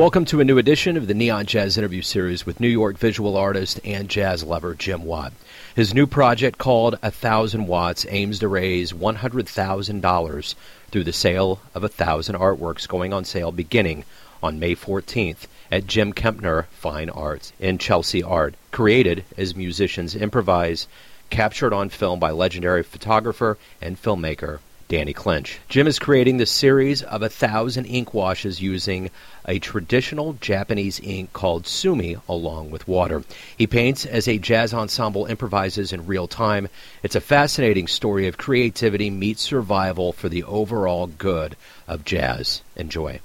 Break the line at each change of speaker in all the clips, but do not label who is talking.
Welcome to a new edition of the Neon Jazz interview series with New York visual artist and jazz lover Jim Watt. His new project called A Thousand Watts aims to raise $100,000 through the sale of a thousand artworks going on sale beginning on May 14th at Jim Kempner Fine Arts in Chelsea Art, created as musicians improvise, captured on film by legendary photographer and filmmaker Danny Clinch. Jim is creating the series of a thousand ink washes using a traditional Japanese ink called sumi along with water. He paints as a jazz ensemble improvises in real time. It's a fascinating story of creativity meets survival for the overall good of jazz. Enjoy.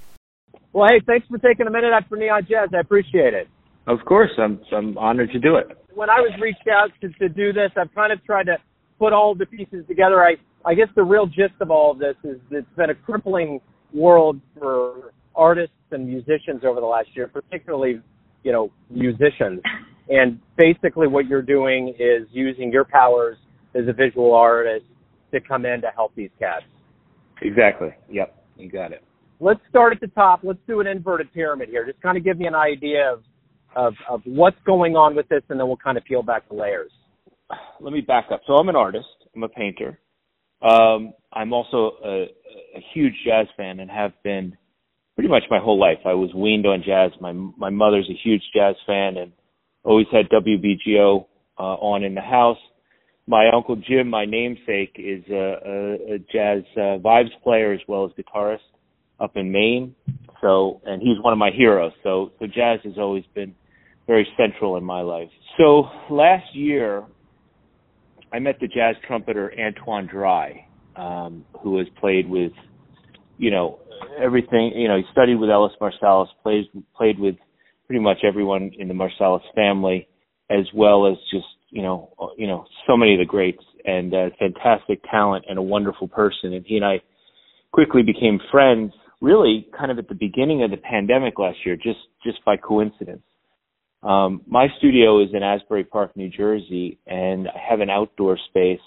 Well, hey, thanks for taking a minute out for Neon Jazz. I appreciate it.
Of course, I'm I'm honored to do it.
When I was reached out to, to do this, I've kind of tried to put all the pieces together. I I guess the real gist of all of this is it's been a crippling world for artists and musicians over the last year, particularly, you know, musicians. And basically what you're doing is using your powers as a visual artist to come in to help these cats.
Exactly. Yep. You got it.
Let's start at the top. Let's do an inverted pyramid here. Just kind of give me an idea of, of, of what's going on with this and then we'll kind of peel back the layers.
Let me back up. So I'm an artist. I'm a painter. Um, I'm also a, a huge jazz fan and have been pretty much my whole life. I was weaned on jazz. My my mother's a huge jazz fan and always had WBGO uh, on in the house. My uncle Jim, my namesake, is a, a, a jazz uh, vibes player as well as guitarist up in Maine. So, and he's one of my heroes. So, so jazz has always been very central in my life. So last year, I met the jazz trumpeter Antoine Drye, um, who has played with, you know, everything. You know, he studied with Ellis Marsalis, plays played with pretty much everyone in the Marsalis family, as well as just you know, you know, so many of the greats, and uh, fantastic talent and a wonderful person. And he and I quickly became friends, really, kind of at the beginning of the pandemic last year, just just by coincidence. Um, my studio is in Asbury Park, New Jersey, and I have an outdoor space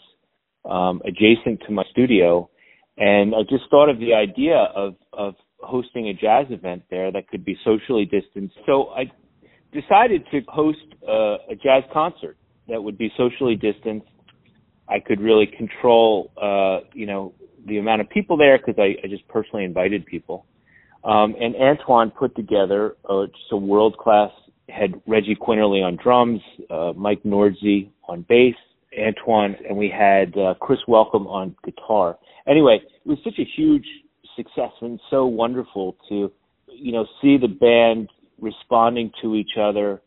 um, adjacent to my studio. And I just thought of the idea of of hosting a jazz event there that could be socially distanced. So I decided to host a, a jazz concert that would be socially distanced. I could really control, uh, you know, the amount of people there because I, I just personally invited people. Um, and Antoine put together uh, just a world class had Reggie Quinerly on drums, uh, Mike Nordze on bass, Antoine, and we had uh, Chris Welcome on guitar. Anyway, it was such a huge success and so wonderful to, you know, see the band responding to each other.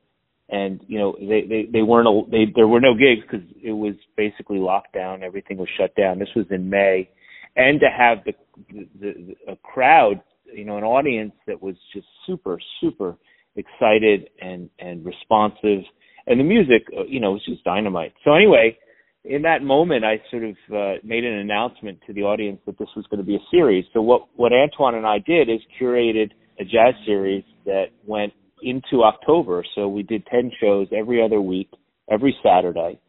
And you know they they they weren't they there were no gigs because it was basically lockdown. Everything was shut down. This was in May, and to have the, the, the a crowd, you know, an audience that was just super super excited and and responsive, and the music, uh, you know, was just dynamite. So anyway, in that moment, I sort of uh, made an announcement to the audience that this was going to be a series. So what what Antoine and I did is curated a jazz series that went into October. So we did ten shows every other week, every Saturday.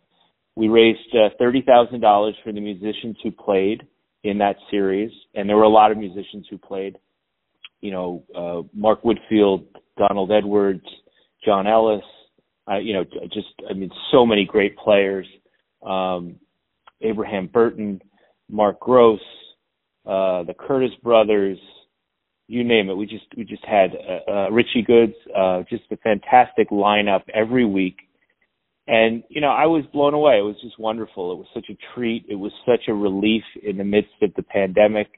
We raised uh, thirty thousand dollars for the musicians who played in that series, and there were a lot of musicians who played. You know, uh, Mark Whitfield Donald Edwards, John Ellis, uh, you know, just I mean, so many great players. Um, Abraham Burton, Mark Gross, uh, the Curtis brothers, you name it. We just we just had uh, uh, Richie Goods, uh, just a fantastic lineup every week. And you know, I was blown away. It was just wonderful. It was such a treat. It was such a relief in the midst of the pandemic,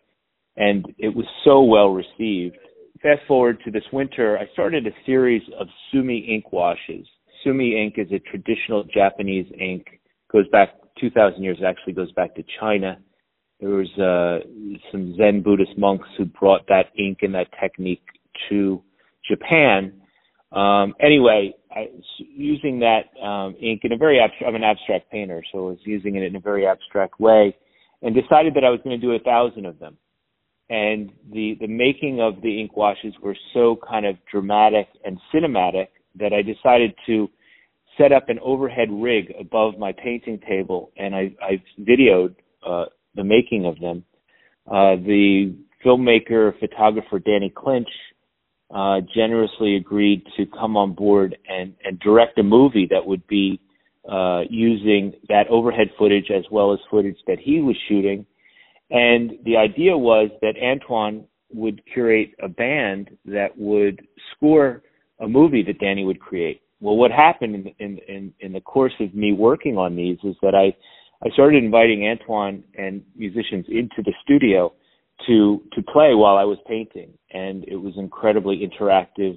and it was so well received fast forward to this winter, I started a series of Sumi ink washes. Sumi ink is a traditional Japanese ink. Goes back 2,000 years. It actually goes back to China. There was uh, some Zen Buddhist monks who brought that ink and that technique to Japan. Um, anyway, I, using that um, ink in a very abstract, I'm an abstract painter, so I was using it in a very abstract way, and decided that I was going to do a thousand of them and the the making of the ink washes were so kind of dramatic and cinematic that I decided to set up an overhead rig above my painting table, and I, I videoed uh, the making of them. Uh, the filmmaker photographer Danny Clinch uh, generously agreed to come on board and, and direct a movie that would be uh, using that overhead footage as well as footage that he was shooting. And the idea was that Antoine would curate a band that would score a movie that Danny would create. Well, what happened in, in, in, the course of me working on these is that I, I started inviting Antoine and musicians into the studio to to play while I was painting, and it was incredibly interactive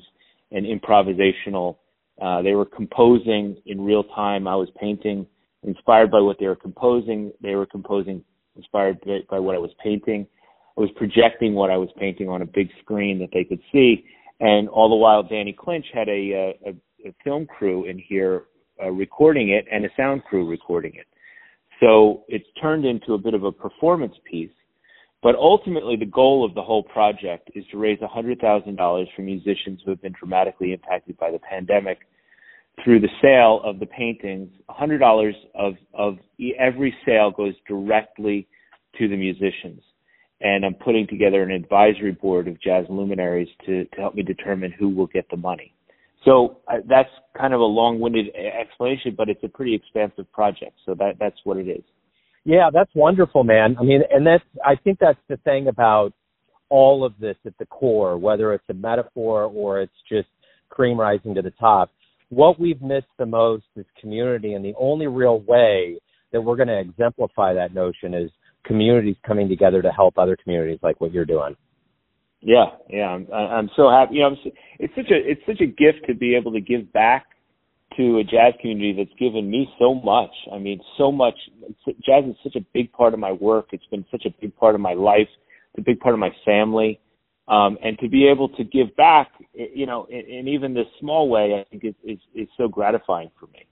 and improvisational. Uh, they were composing in real time. I was painting, inspired by what they were composing. They were composing, inspired by, by what I was painting. I was projecting what I was painting on a big screen that they could see, and all the while, Danny Clinch had a, a, a film crew in here uh, recording it and a sound crew recording it. So it's turned into a bit of a performance piece but ultimately, the goal of the whole project is to raise $100,000 for musicians who have been dramatically impacted by the pandemic through the sale of the paintings. $100 of, of every sale goes directly to the musicians. And I'm putting together an advisory board of jazz luminaries to, to help me determine who will get the money. So uh, that's kind of a long-winded explanation, but it's a pretty expansive project. So that, that's what it is.
Yeah, that's wonderful, man. I mean, and that's I think that's the thing about all of this at the core, whether it's a metaphor or it's just cream rising to the top. What we've missed the most is community, and the only real way that we're going to exemplify that notion is communities coming together to help other communities like what you're doing.
Yeah, yeah, I'm, I'm so happy. You know, it's such a it's such a gift to be able to give back to a jazz community that's given me so much. I mean, so much. Jazz is such a big part of my work. It's been such a big part of my life. It's a big part of my family. Um, and to be able to give back, you know, in, in even this small way, I think is, is, is so gratifying for me.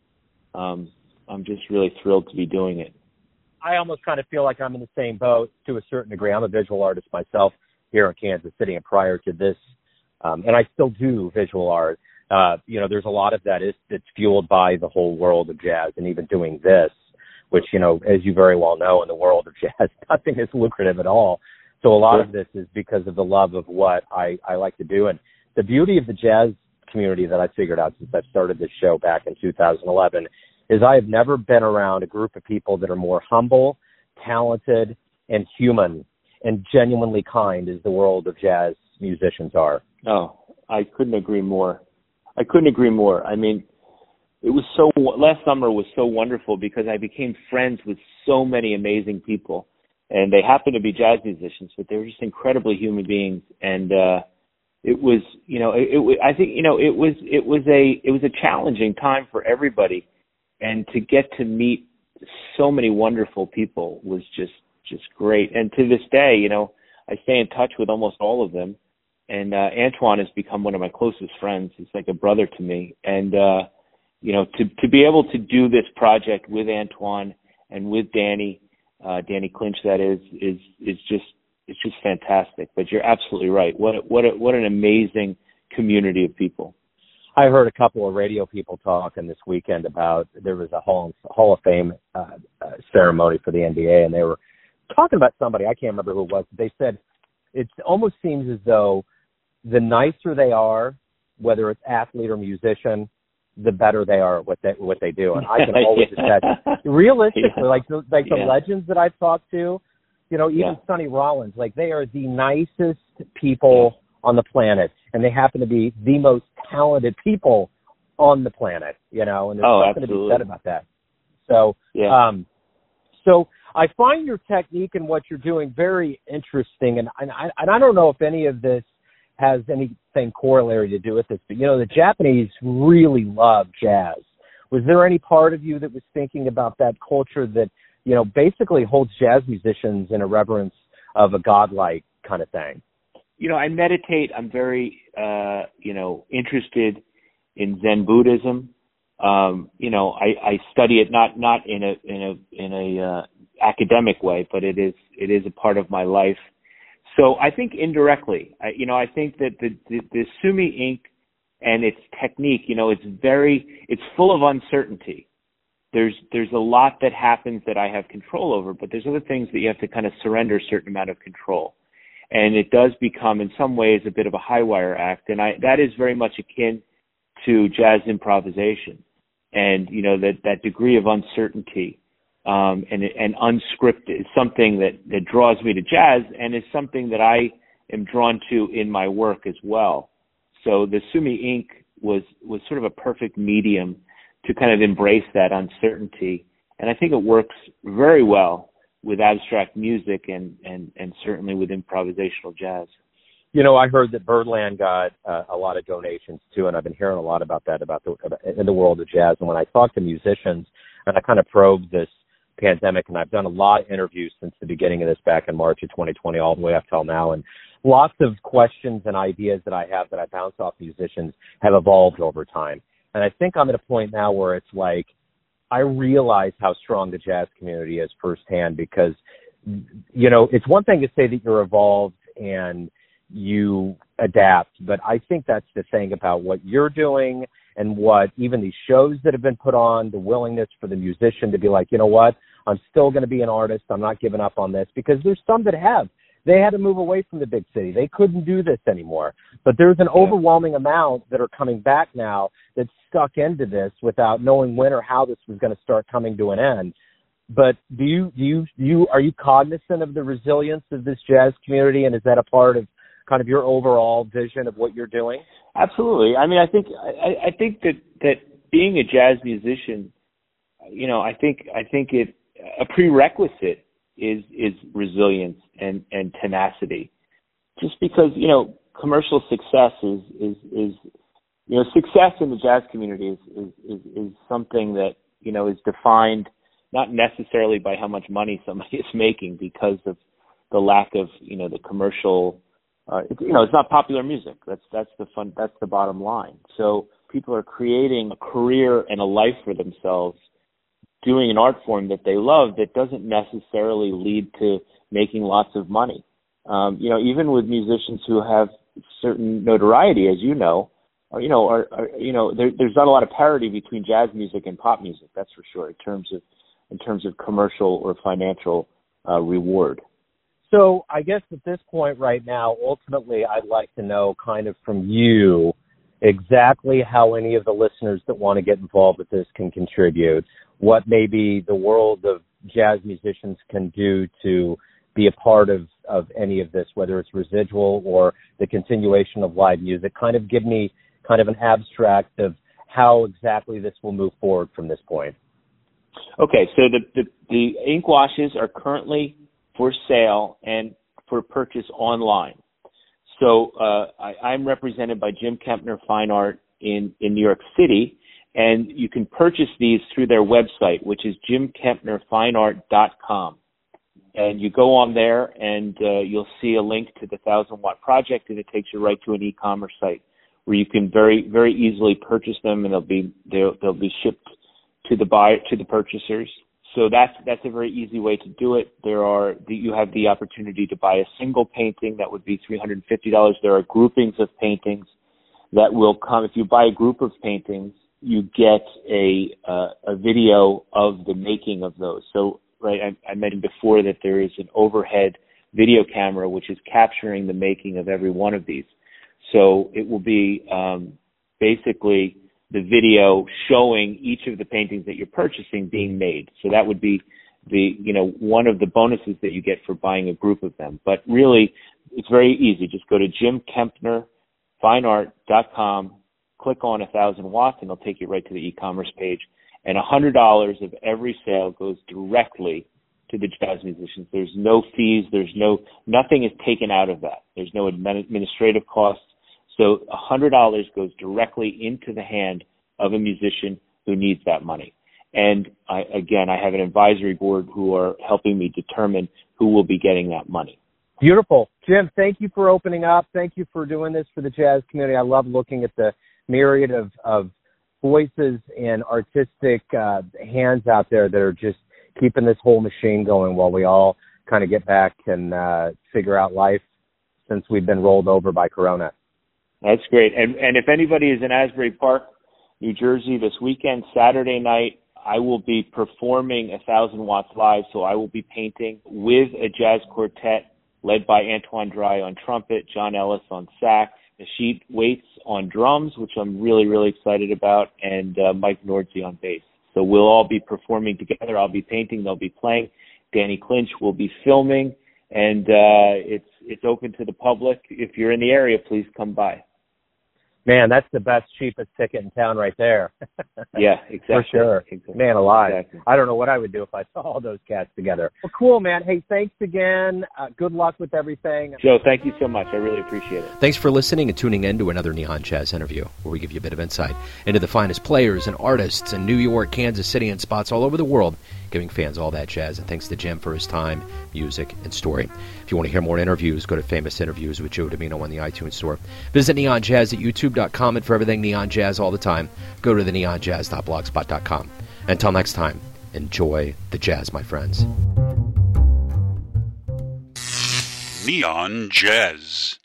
Um, I'm just really thrilled to be doing it.
I almost kind of feel like I'm in the same boat to a certain degree. I'm a visual artist myself here in Kansas City, and prior to this, um, and I still do visual art uh, you know, there's a lot of that is that's fueled by the whole world of jazz and even doing this, which, you know, as you very well know, in the world of jazz, nothing is lucrative at all. So a lot of this is because of the love of what I, I like to do. And the beauty of the jazz community that I figured out since I started this show back in 2011 is I have never been around a group of people that are more humble, talented, and human and genuinely kind as the world of jazz musicians are.
Oh, I couldn't agree more. I couldn't agree more. I mean, it was so last summer was so wonderful because I became friends with so many amazing people, and they happened to be jazz musicians, but they were just incredibly human beings. And uh, it was, you know, it, it I think you know it was it was a it was a challenging time for everybody, and to get to meet so many wonderful people was just just great. And to this day, you know, I stay in touch with almost all of them and uh, Antoine has become one of my closest friends. He's like a brother to me, and uh, you know, to to be able to do this project with Antoine and with Danny, uh, Danny Clinch, that is, is is just it's just fantastic. But you're absolutely right. What what a, what an amazing community of people.
I heard a couple of radio people talking this weekend about there was a Hall Hall of Fame uh, uh, ceremony for the NBA, and they were talking about somebody I can't remember who it was. They said it almost seems as though the nicer they are, whether it's athlete or musician, the better they are at what they what they do. And I can always yeah. attest. Realistically, yeah. like the, like the yeah. legends that I've talked to, you know, even Sonny Rollins, like they are the nicest people on the planet, and they happen to be the most talented people on the planet. You know, and there's
oh,
something
absolutely.
to be said about that. So,
yeah.
um, so I find your technique and what you're doing very interesting, and and I, and I don't know if any of this has anything corollary to do with this, but you know, the Japanese really love jazz. Was there any part of you that was thinking about that culture that, you know, basically holds jazz musicians in a reverence of a godlike kind of thing?
You know, I meditate. I'm very, uh, you know, interested in Zen Buddhism. Um, you know, I, I study it not not in a in a in a uh, academic way, but it is it is a part of my life. So I think indirectly, I, you know, I think that the, the, the Sumi ink and its technique, you know, it's very, it's full of uncertainty. There's, there's a lot that happens that I have control over, but there's other things that you have to kind of surrender a certain amount of control. and it does become in some ways a bit of a high wire act and I that is very much akin to jazz improvisation and you know that that degree of uncertainty um, and and unscripted something that that draws me to jazz and is something that I am drawn to in my work as well. So the Sumi ink was was sort of a perfect medium to kind of embrace that uncertainty, and I think it works very well with abstract music and and and certainly with improvisational jazz.
You know, I heard that Birdland got uh, a lot of donations too, and I've been hearing a lot about that about the in the world of jazz. And when I talk to musicians, and I kind of probe this pandemic, and I've done a lot of interviews since the beginning of this back in March of 2020, all the way up till now, and lots of questions and ideas that I have that I bounce off musicians have evolved over time. And I think I'm at a point now where it's like I realize how strong the jazz community is firsthand because you know it's one thing to say that you're evolved and you adapt. But I think that's the thing about what you're doing and what even these shows that have been put on, the willingness for the musician to be like, you know what, I'm still going to be an artist. I'm not giving up on this because there's some that have. They had to move away from the big city. They couldn't do this anymore. But there's an overwhelming amount that are coming back now that stuck into this without knowing when or how this was going to start coming to an end. But do you do you do you are you cognizant of the resilience of this jazz community and is that a part of kind of your overall vision of what you're doing?
Absolutely. I mean, I think I, I think that that being a jazz musician, you know, I think I think it a prerequisite is is resilience and and tenacity. Just because you know commercial success is is is you know success in the jazz community is is is, is something that you know is defined not necessarily by how much money somebody is making because of the lack of you know the commercial uh, it, you know, it's not popular music. That's that's the fun. That's the bottom line. So people are creating a career and a life for themselves, doing an art form that they love that doesn't necessarily lead to making lots of money. Um, you know, even with musicians who have certain notoriety, as you know, or, you know, are, are you know, there, there's not a lot of parity between jazz music and pop music. That's for sure in terms of in terms of commercial or financial uh, reward.
So I guess at this point right now, ultimately, I'd like to know kind of from you exactly how any of the listeners that want to get involved with this can contribute, what maybe the world of jazz musicians can do to be a part of, of any of this, whether it's residual or the continuation of live music. Kind of give me kind of an abstract of how exactly this will move forward from this point.
Okay, so the, the, the ink washes are currently for sale and for purchase online. So uh, I, I'm represented by Jim Kempner Fine Art in, in New York City, and you can purchase these through their website, which is jimkempnerfineart.com. And you go on there, and uh, you'll see a link to the Thousand Watt Project, and it takes you right to an e-commerce site where you can very very easily purchase them, and they'll be they'll, they'll be shipped to the buyer to the purchasers so that's that's a very easy way to do it. There are you have the opportunity to buy a single painting that would be three hundred and fifty dollars. There are groupings of paintings that will come. If you buy a group of paintings, you get a uh, a video of the making of those. So right, I, I mentioned before that there is an overhead video camera which is capturing the making of every one of these. So it will be um, basically the video showing each of the paintings that you're purchasing being made. So that would be the you know one of the bonuses that you get for buying a group of them. But really, it's very easy. Just go to Jim jimkempnerfineart.com, click on a thousand watts, and it'll take you right to the e-commerce page. And a hundred dollars of every sale goes directly to the jazz musicians. There's no fees. There's no nothing is taken out of that. There's no administrative costs. So $100 goes directly into the hand of a musician who needs that money. And I, again, I have an advisory board who are helping me determine who will be getting that money.
Beautiful. Jim, thank you for opening up. Thank you for doing this for the jazz community. I love looking at the myriad of, of voices and artistic uh, hands out there that are just keeping this whole machine going while we all kind of get back and uh, figure out life since we've been rolled over by Corona.
That's great. And and if anybody is in Asbury Park, New Jersey this weekend, Saturday night, I will be performing a thousand watts live. So I will be painting with a jazz quartet led by Antoine Drye on trumpet, John Ellis on sax, Nasheet Waits on drums, which I'm really, really excited about, and uh, Mike Nordzi on bass. So we'll all be performing together. I'll be painting, they'll be playing. Danny Clinch will be filming, and uh, it's it's open to the public. If you're in the area, please come by.
Man, that's the best, cheapest ticket in town right there.
yeah, exactly.
For sure.
Exactly.
Man alive.
Exactly.
I don't know what I would do if I saw all those cats together. Well, cool, man. Hey, thanks again. Uh, good luck with everything.
Joe, thank you so much. I really appreciate it.
Thanks for listening and tuning in to another Neon Jazz interview, where we give you a bit of insight into the finest players and artists in New York, Kansas City, and spots all over the world giving fans all that jazz. And thanks to Jim for his time, music, and story. If you want to hear more interviews, go to Famous Interviews with Joe Dimino on the iTunes Store. Visit Neon Jazz at youtube.com, and for everything Neon Jazz all the time, go to the neonjazz.blogspot.com. Until next time, enjoy the jazz, my friends.
Neon Jazz.